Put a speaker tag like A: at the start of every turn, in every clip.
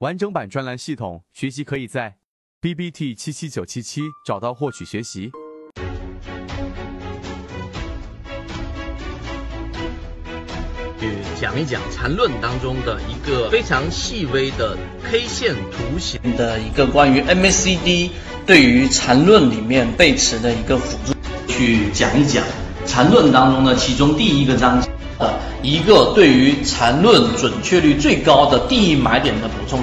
A: 完整版专栏系统学习可以在 B B T 七七九七七找到获取学习。
B: 去讲一讲缠论当中的一个非常细微的 K 线图形。
C: 的一个关于 MACD 对于缠论里面背驰的一个辅助，去讲一讲缠论当中的其中第一个章节的一个对于缠论准确率最高的第一买点的补充，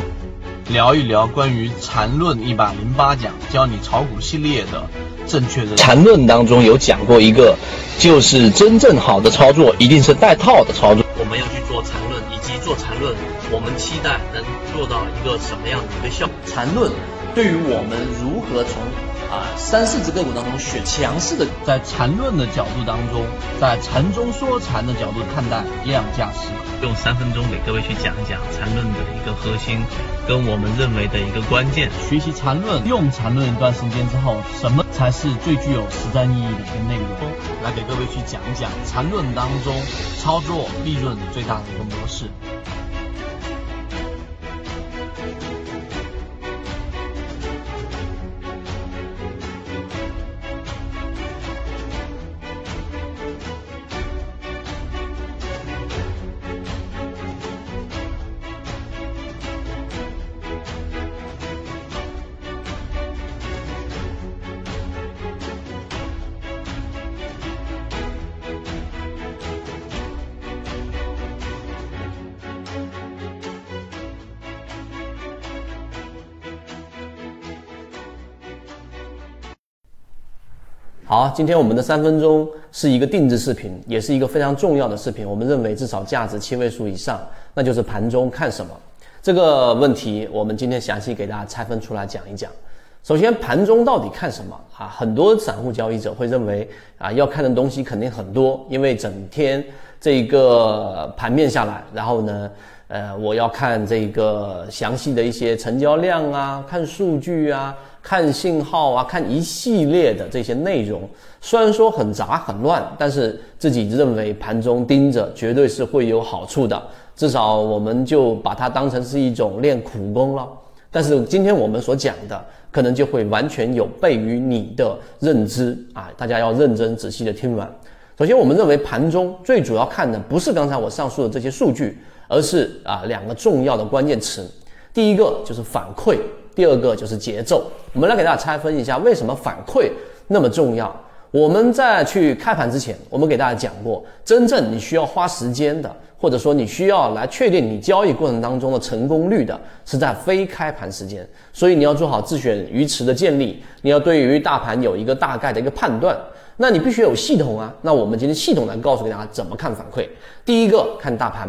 B: 聊一聊关于缠论一百零八讲教你炒股系列的正确的
C: 缠论当中有讲过一个，就是真正好的操作一定是带套的操作。
B: 我们要去做缠论，以及做缠论，我们期待能做到一个什么样的一个效果？
C: 缠论对于我们如何从啊三四只个股当中选强势的，
B: 在缠论的角度当中，在缠中说禅的角度看待量价时，用三分钟给各位去讲一讲缠论的一个核心，跟我们认为的一个关键。学习缠论，用缠论一段时间之后，什么才是最具有实战意义的一个内容？来给各位去讲一讲缠论当中操作利润最大的一个模式。
C: 好，今天我们的三分钟是一个定制视频，也是一个非常重要的视频。我们认为至少价值七位数以上，那就是盘中看什么这个问题。我们今天详细给大家拆分出来讲一讲。首先，盘中到底看什么啊？很多散户交易者会认为啊，要看的东西肯定很多，因为整天这个盘面下来，然后呢，呃，我要看这个详细的一些成交量啊，看数据啊。看信号啊，看一系列的这些内容，虽然说很杂很乱，但是自己认为盘中盯着绝对是会有好处的。至少我们就把它当成是一种练苦功了。但是今天我们所讲的，可能就会完全有悖于你的认知啊！大家要认真仔细的听完。首先，我们认为盘中最主要看的不是刚才我上述的这些数据，而是啊两个重要的关键词。第一个就是反馈。第二个就是节奏，我们来给大家拆分一下，为什么反馈那么重要？我们在去开盘之前，我们给大家讲过，真正你需要花时间的，或者说你需要来确定你交易过程当中的成功率的，是在非开盘时间。所以你要做好自选鱼池的建立，你要对于大盘有一个大概的一个判断，那你必须有系统啊。那我们今天系统来告诉给大家怎么看反馈。第一个看大盘。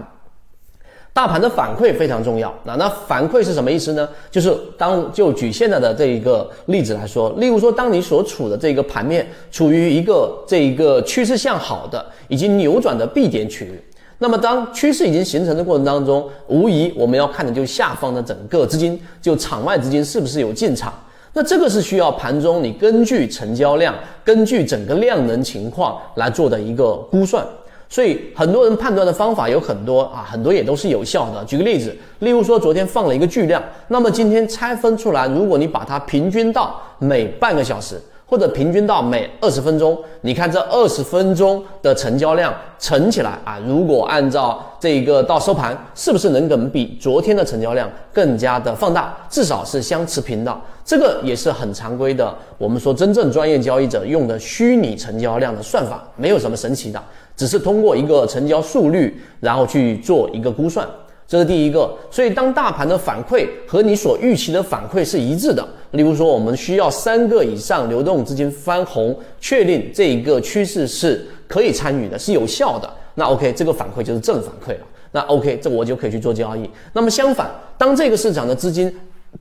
C: 大盘的反馈非常重要，那那反馈是什么意思呢？就是当就举现在的这一个例子来说，例如说，当你所处的这个盘面处于一个这一个趋势向好的、已经扭转的 B 点区域，那么当趋势已经形成的过程当中，无疑我们要看的就是下方的整个资金，就场外资金是不是有进场？那这个是需要盘中你根据成交量、根据整个量能情况来做的一个估算。所以很多人判断的方法有很多啊，很多也都是有效的。举个例子，例如说昨天放了一个巨量，那么今天拆分出来，如果你把它平均到每半个小时，或者平均到每二十分钟，你看这二十分钟的成交量乘起来啊，如果按照这个到收盘，是不是能够比昨天的成交量更加的放大？至少是相持平的。这个也是很常规的，我们说真正专业交易者用的虚拟成交量的算法，没有什么神奇的。只是通过一个成交速率，然后去做一个估算，这是第一个。所以当大盘的反馈和你所预期的反馈是一致的，例如说我们需要三个以上流动资金翻红，确定这一个趋势是可以参与的，是有效的，那 OK，这个反馈就是正反馈了。那 OK，这我就可以去做交易。那么相反，当这个市场的资金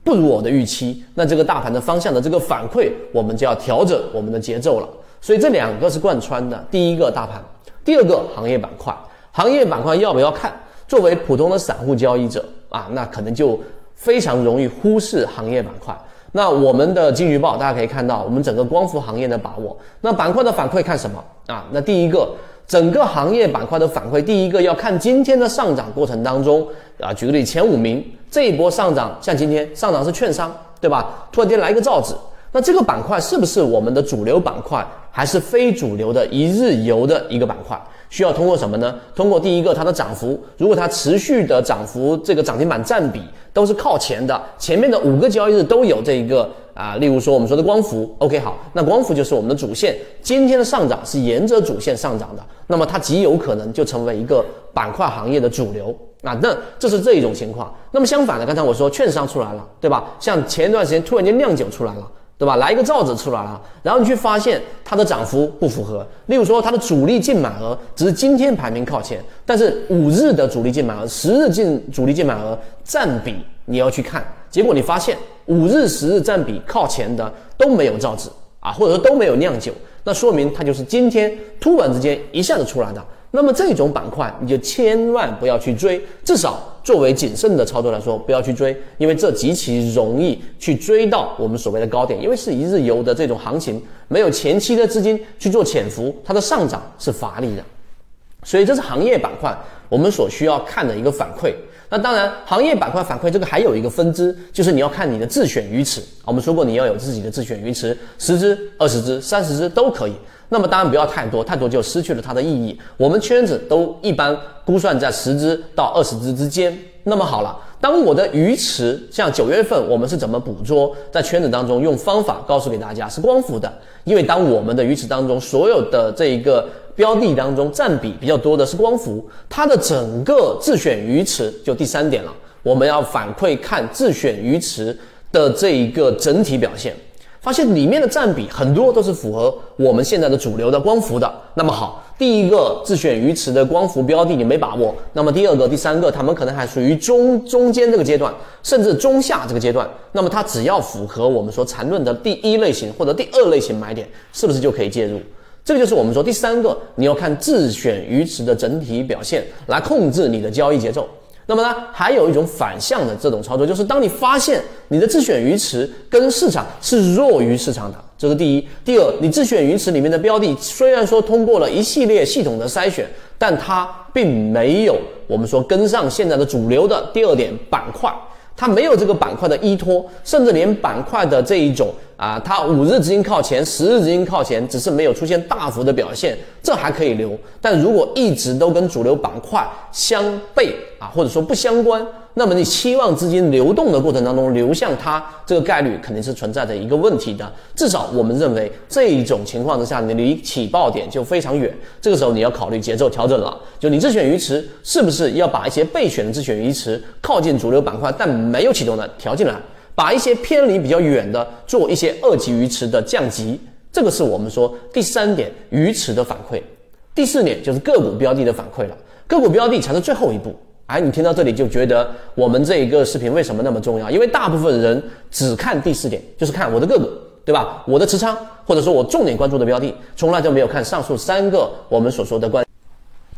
C: 不如我的预期，那这个大盘的方向的这个反馈，我们就要调整我们的节奏了。所以这两个是贯穿的。第一个大盘。第二个行业板块，行业板块要不要看？作为普通的散户交易者啊，那可能就非常容易忽视行业板块。那我们的金鱼报大家可以看到，我们整个光伏行业的把握。那板块的反馈看什么啊？那第一个，整个行业板块的反馈，第一个要看今天的上涨过程当中，啊，举个例，前五名这一波上涨，像今天上涨是券商，对吧？突然间来一个造纸，那这个板块是不是我们的主流板块，还是非主流的一日游的一个板块？需要通过什么呢？通过第一个它的涨幅，如果它持续的涨幅，这个涨停板占比都是靠前的，前面的五个交易日都有这一个啊，例如说我们说的光伏，OK 好，那光伏就是我们的主线，今天的上涨是沿着主线上涨的，那么它极有可能就成为一个板块行业的主流啊，那这是这一种情况。那么相反的，刚才我说券商出来了，对吧？像前一段时间突然间酿酒出来了。对吧？来一个造纸出来了，然后你去发现它的涨幅不符合。例如说，它的主力净买额只是今天排名靠前，但是五日的主力净买额、十日净主力净买额占比你要去看，结果你发现五日、十日占比靠前的都没有造纸啊，或者说都没有酿酒，那说明它就是今天突然之间一下子出来的。那么这种板块你就千万不要去追，至少作为谨慎的操作来说，不要去追，因为这极其容易去追到我们所谓的高点，因为是一日游的这种行情，没有前期的资金去做潜伏，它的上涨是乏力的。所以这是行业板块我们所需要看的一个反馈。那当然，行业板块反馈这个还有一个分支，就是你要看你的自选鱼池。我们说过，你要有自己的自选鱼池，十只、二十只、三十只都可以。那么当然不要太多，太多就失去了它的意义。我们圈子都一般估算在十只到二十只之间。那么好了，当我的鱼池像九月份我们是怎么捕捉，在圈子当中用方法告诉给大家是光伏的，因为当我们的鱼池当中所有的这一个标的当中占比比较多的是光伏，它的整个自选鱼池就第三点了，我们要反馈看自选鱼池的这一个整体表现。发现里面的占比很多都是符合我们现在的主流的光伏的。那么好，第一个自选鱼池的光伏标的你没把握，那么第二个、第三个，他们可能还属于中中间这个阶段，甚至中下这个阶段。那么它只要符合我们说缠论的第一类型或者第二类型买点，是不是就可以介入？这个就是我们说第三个，你要看自选鱼池的整体表现来控制你的交易节奏。那么呢，还有一种反向的这种操作，就是当你发现你的自选鱼池跟市场是弱于市场的，这是第一。第二，你自选鱼池里面的标的虽然说通过了一系列系统的筛选，但它并没有我们说跟上现在的主流的第二点板块。它没有这个板块的依托，甚至连板块的这一种啊，它五日资金靠前，十日资金靠前，只是没有出现大幅的表现，这还可以留。但如果一直都跟主流板块相悖啊，或者说不相关。那么你期望资金流动的过程当中流向它，这个概率肯定是存在着一个问题的。至少我们认为这一种情况之下，你离起爆点就非常远。这个时候你要考虑节奏调整了，就你自选鱼池是不是要把一些备选的自选鱼池靠近主流板块但没有启动的调进来，把一些偏离比较远的做一些二级鱼池的降级。这个是我们说第三点鱼池的反馈。第四点就是个股标的的反馈了，个股标的才是最后一步。哎，你听到这里就觉得我们这一个视频为什么那么重要？因为大部分人只看第四点，就是看我的个股，对吧？我的持仓，或者说我重点关注的标的，从来就没有看上述三个我们所说的关。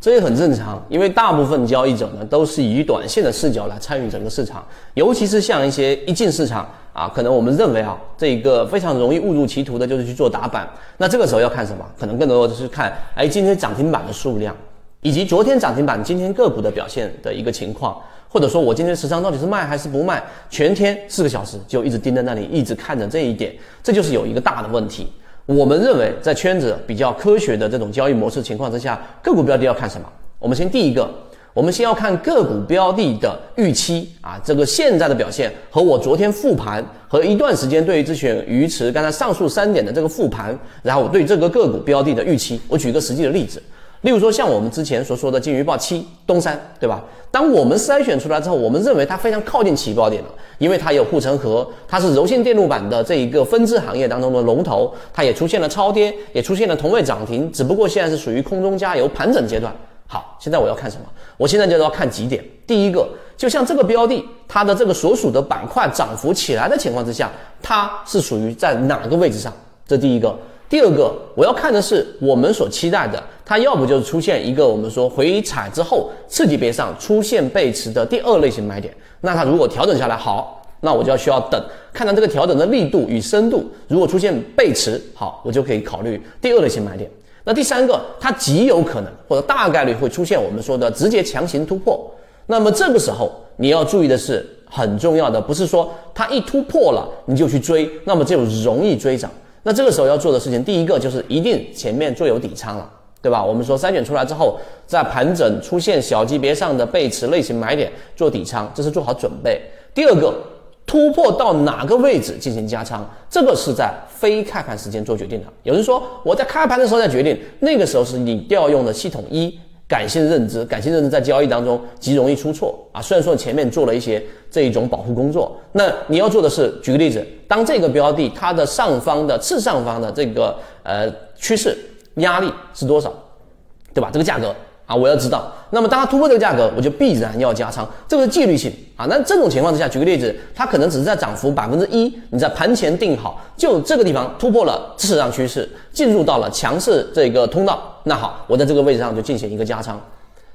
C: 这也很正常，因为大部分交易者呢都是以短线的视角来参与整个市场，尤其是像一些一进市场啊，可能我们认为啊，这一个非常容易误入歧途的就是去做打板。那这个时候要看什么？可能更多的是看，哎，今天涨停板的数量。以及昨天涨停板、今天个股的表现的一个情况，或者说我今天持仓到底是卖还是不卖，全天四个小时就一直盯在那里，一直看着这一点，这就是有一个大的问题。我们认为在圈子比较科学的这种交易模式情况之下，个股标的要看什么？我们先第一个，我们先要看个股标的的预期啊，这个现在的表现和我昨天复盘和一段时间对于自选鱼池刚才上述三点的这个复盘，然后我对这个个股标的的预期，我举个实际的例子。例如说，像我们之前所说的金鱼报七东山，对吧？当我们筛选出来之后，我们认为它非常靠近起爆点了，因为它有护城河，它是柔性电路板的这一个分支行业当中的龙头，它也出现了超跌，也出现了同位涨停，只不过现在是属于空中加油盘整阶段。好，现在我要看什么？我现在就要看几点。第一个，就像这个标的，它的这个所属的板块涨幅起来的情况之下，它是属于在哪个位置上？这第一个。第二个，我要看的是我们所期待的，它要不就是出现一个我们说回踩之后次级别上出现背驰的第二类型买点，那它如果调整下来好，那我就要需要等，看它这个调整的力度与深度，如果出现背驰，好，我就可以考虑第二类型买点。那第三个，它极有可能或者大概率会出现我们说的直接强行突破。那么这个时候你要注意的是，很重要的不是说它一突破了你就去追，那么就容易追涨。那这个时候要做的事情，第一个就是一定前面做有底仓了，对吧？我们说筛选出来之后，在盘整出现小级别上的背驰类型买点做底仓，这是做好准备。第二个，突破到哪个位置进行加仓，这个是在非开盘时间做决定的。有人说我在开盘的时候再决定，那个时候是你调用的系统一。感性认知，感性认知在交易当中极容易出错啊。虽然说前面做了一些这一种保护工作，那你要做的是，举个例子，当这个标的它的上方的次上方的这个呃趋势压力是多少，对吧？这个价格。啊，我要知道，那么当它突破这个价格，我就必然要加仓，这个是纪律性啊。那这种情况之下，举个例子，它可能只是在涨幅百分之一，你在盘前定好，就这个地方突破了市场趋势，进入到了强势这个通道，那好，我在这个位置上就进行一个加仓。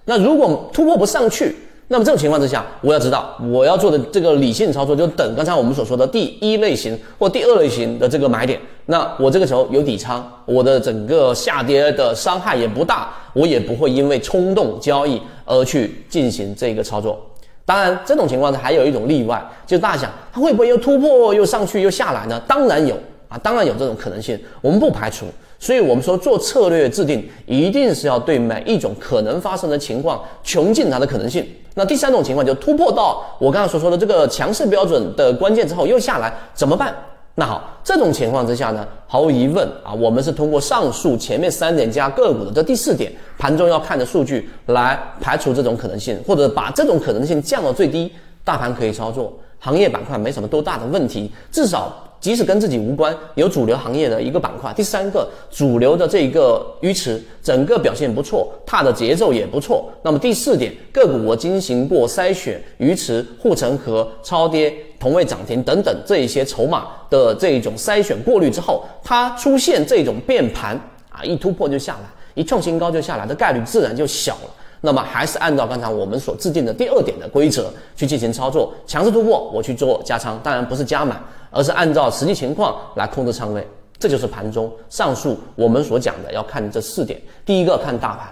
C: 那如果突破不上去，那么这种情况之下，我要知道我要做的这个理性操作，就等刚才我们所说的第一类型或第二类型的这个买点。那我这个时候有底仓，我的整个下跌的伤害也不大，我也不会因为冲动交易而去进行这个操作。当然，这种情况呢还有一种例外，就是大家想它会不会又突破又上去又下来呢？当然有啊，当然有这种可能性，我们不排除。所以，我们说做策略制定，一定是要对每一种可能发生的情况穷尽它的可能性。那第三种情况就突破到我刚才所说的这个强势标准的关键之后又下来怎么办？那好，这种情况之下呢，毫无疑问啊，我们是通过上述前面三点加个股的这第四点盘中要看的数据来排除这种可能性，或者把这种可能性降到最低，大盘可以操作，行业板块没什么多大的问题，至少。即使跟自己无关，有主流行业的一个板块。第三个，主流的这个鱼池整个表现不错，踏的节奏也不错。那么第四点，个股我进行过筛选，鱼池、护城河、超跌、同位涨停等等这一些筹码的这一种筛选过滤之后，它出现这种变盘啊，一突破就下来，一创新高就下来的概率自然就小了。那么还是按照刚才我们所制定的第二点的规则去进行操作，强势突破我去做加仓，当然不是加满，而是按照实际情况来控制仓位。这就是盘中上述我们所讲的要看这四点：第一个看大盘，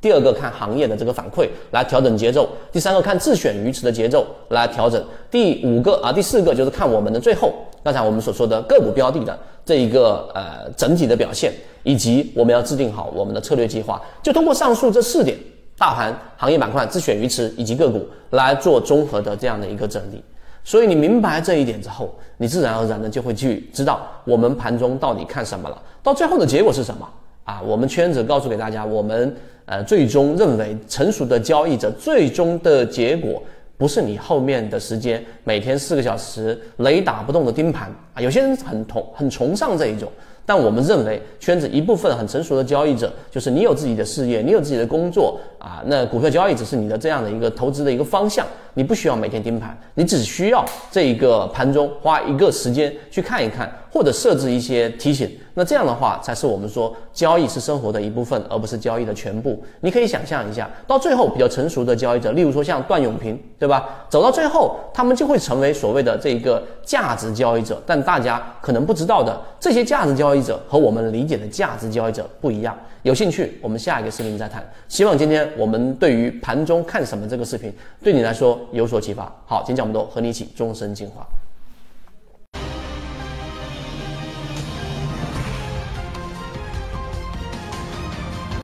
C: 第二个看行业的这个反馈来调整节奏，第三个看自选鱼池的节奏来调整，第五个啊第四个就是看我们的最后刚才我们所说的个股标的的这一个呃整体的表现，以及我们要制定好我们的策略计划，就通过上述这四点。大盘、行业板块、自选鱼池以及个股来做综合的这样的一个整理，所以你明白这一点之后，你自然而然的就会去知道我们盘中到底看什么了。到最后的结果是什么啊？我们圈子告诉给大家，我们呃最终认为成熟的交易者最终的结果不是你后面的时间每天四个小时雷打不动的盯盘啊。有些人很同很崇尚这一种。但我们认为，圈子一部分很成熟的交易者，就是你有自己的事业，你有自己的工作啊，那股票交易只是你的这样的一个投资的一个方向，你不需要每天盯盘，你只需要这一个盘中花一个时间去看一看，或者设置一些提醒。那这样的话，才是我们说交易是生活的一部分，而不是交易的全部。你可以想象一下，到最后比较成熟的交易者，例如说像段永平，对吧？走到最后，他们就会成为所谓的这个价值交易者。但大家可能不知道的，这些价值交易者和我们理解的价值交易者不一样。有兴趣，我们下一个视频再谈。希望今天我们对于盘中看什么这个视频，对你来说有所启发。好，今天讲这么多，和你一起终身进化。